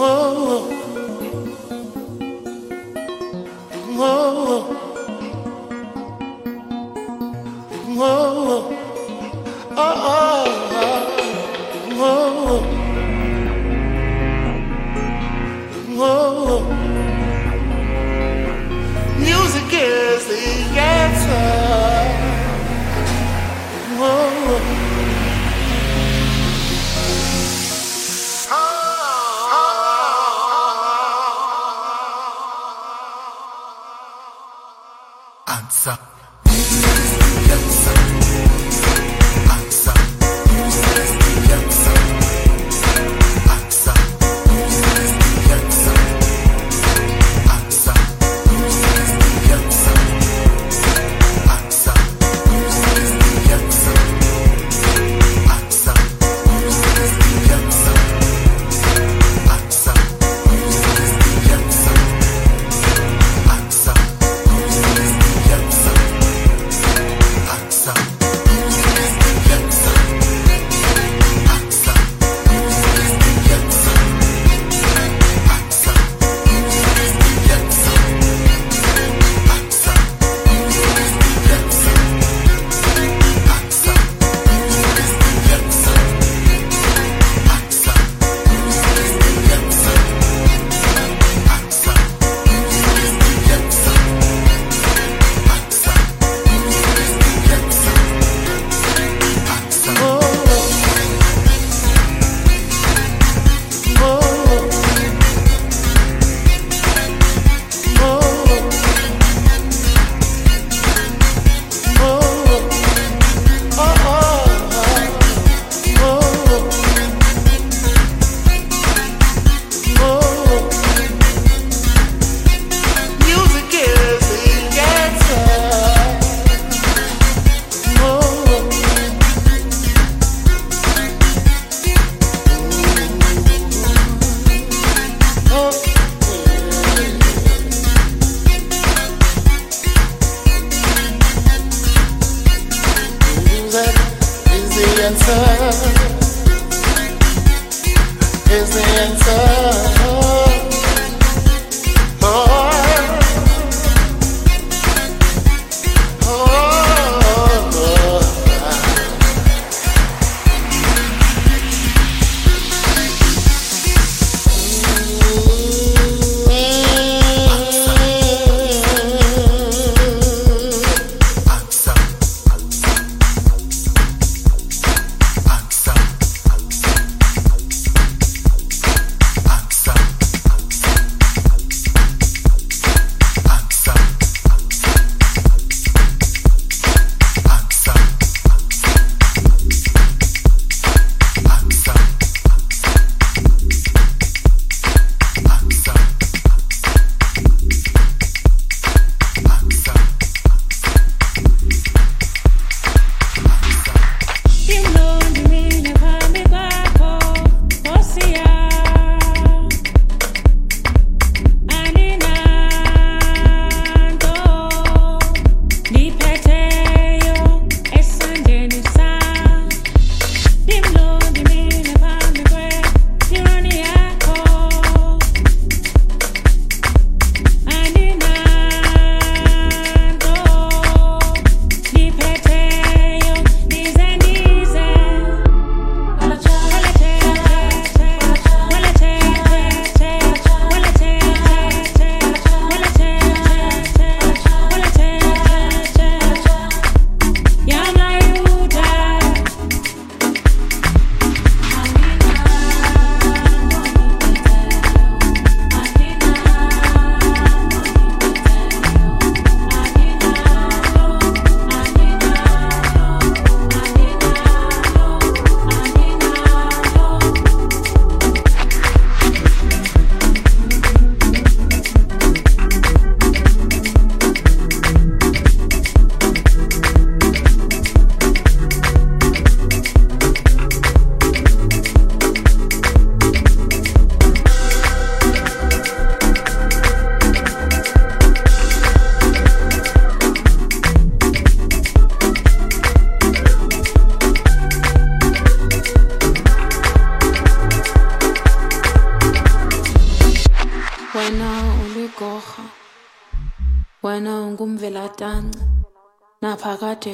oh, oh. oh.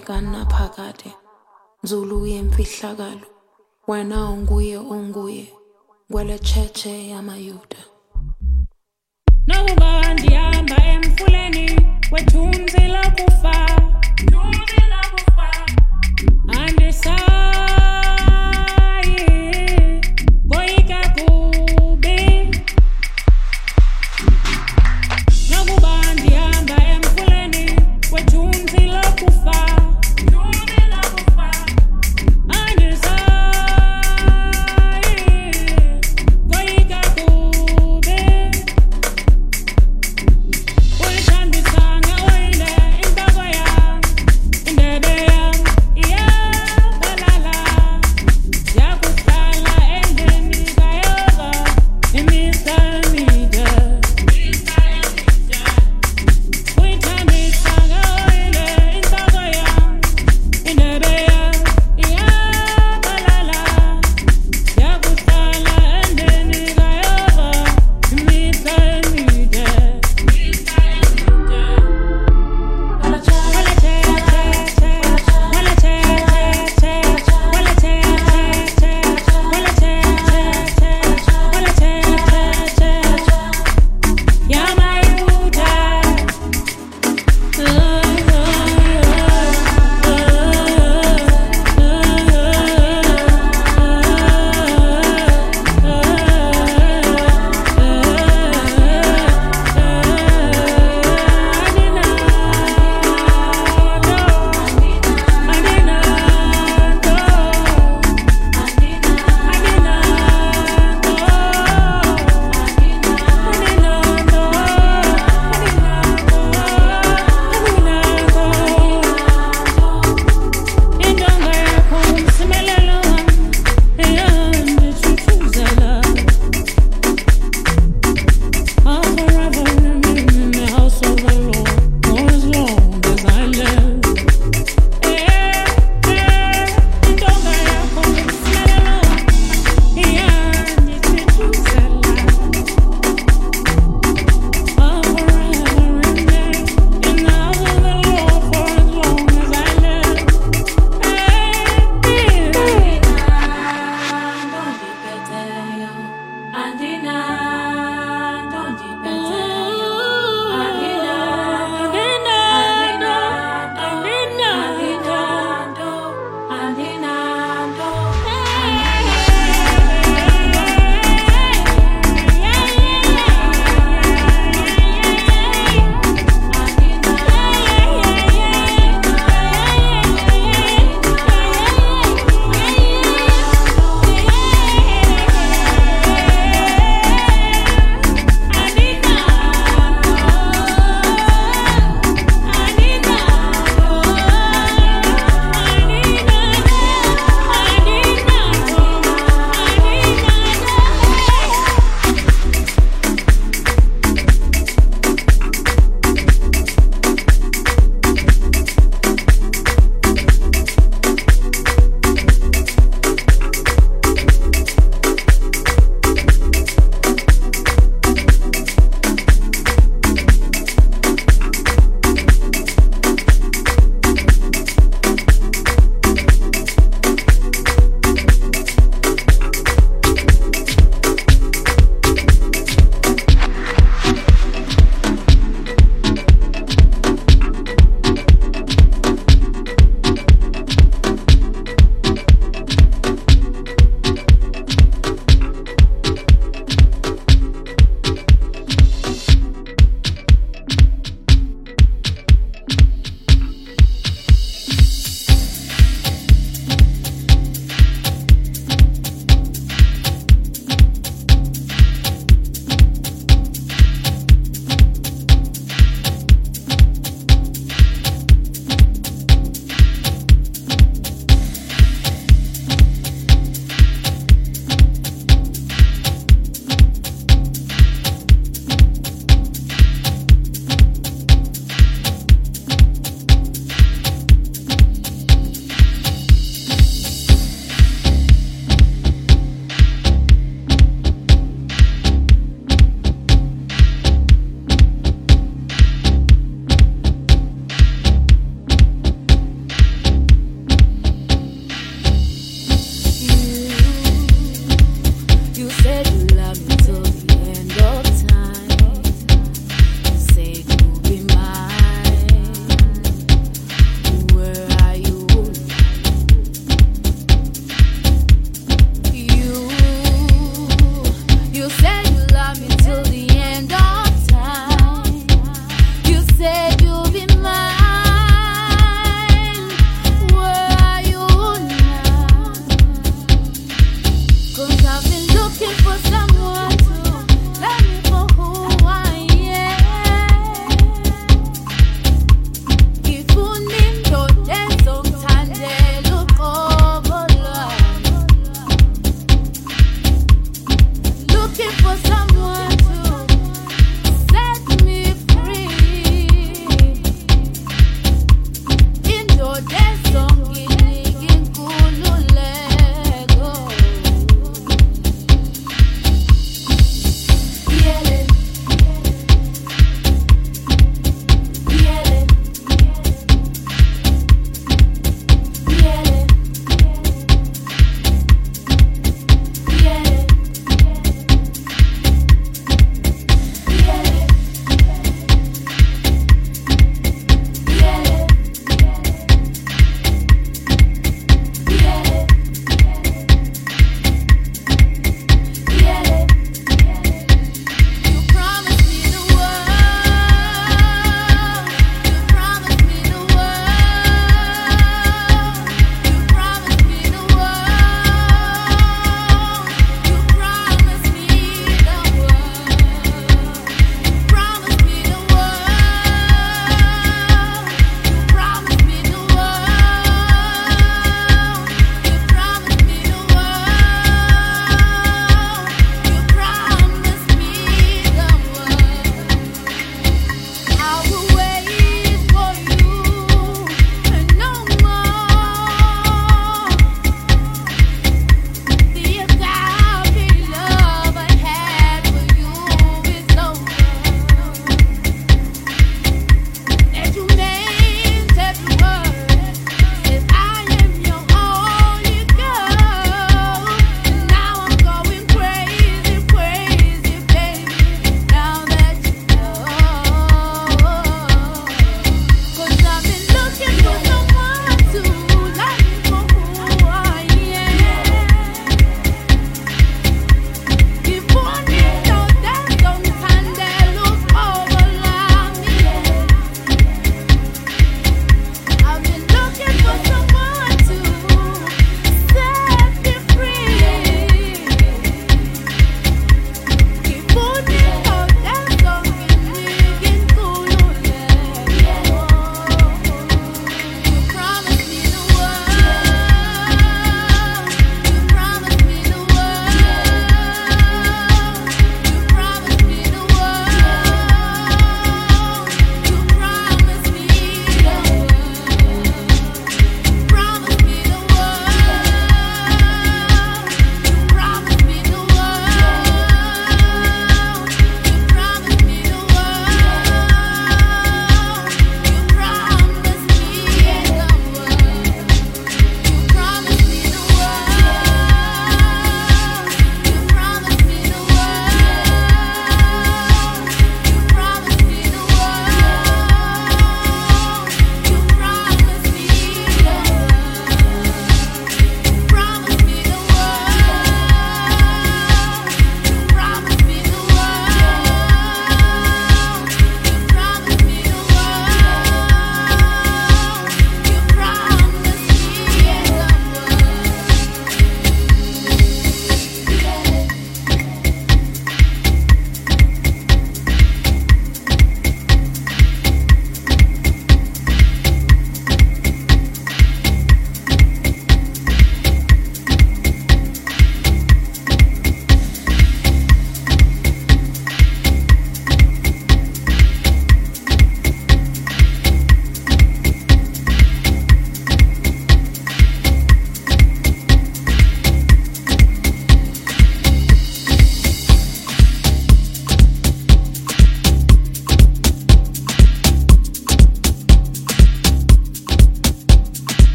Naphakade kanaphakade nzulu yemfihlakalo wena unguye unguye. Kweletsheche yamayuda. Nakuba ndihamba emfuleni wethunzi lokufa andisayi